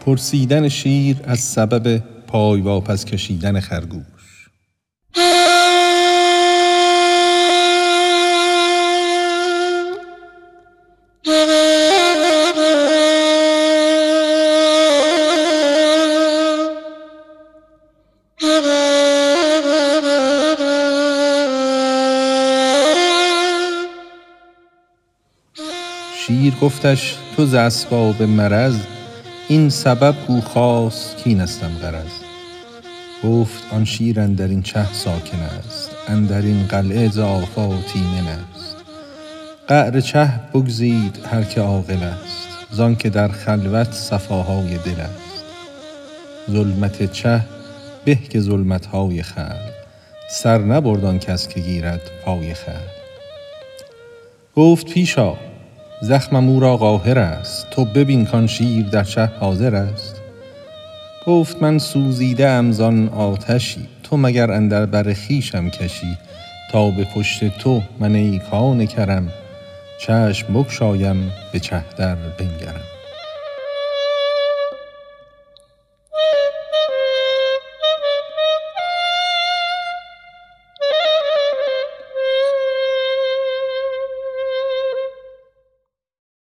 پرسیدن شیر از سبب پای واپس کشیدن خرگوش. شیر گفتش تو ز اسباب مرض این سبب گو خاص کاین استم غرض. گفت آن شیر اندر این چه ساکن است اندر این قلعه ز آفات ایمن است. قعر چه بگزید هر که عاقل است زانک در خلوت صفاهای دل است. ظلمت چه به که ظلمت های خلق سر نبرد آن کس که گیرد پای خلق. گفت پیش آ زخمم او را قاهر است. تو ببین کان شیر در چه حاضر است. گفت من سوزیده ام زان آتشی. تو مگر اندر بر خویشم کشی؟ تا به پشت تو من ای کان کرم. چشم بگشایم به چه در بنگرم.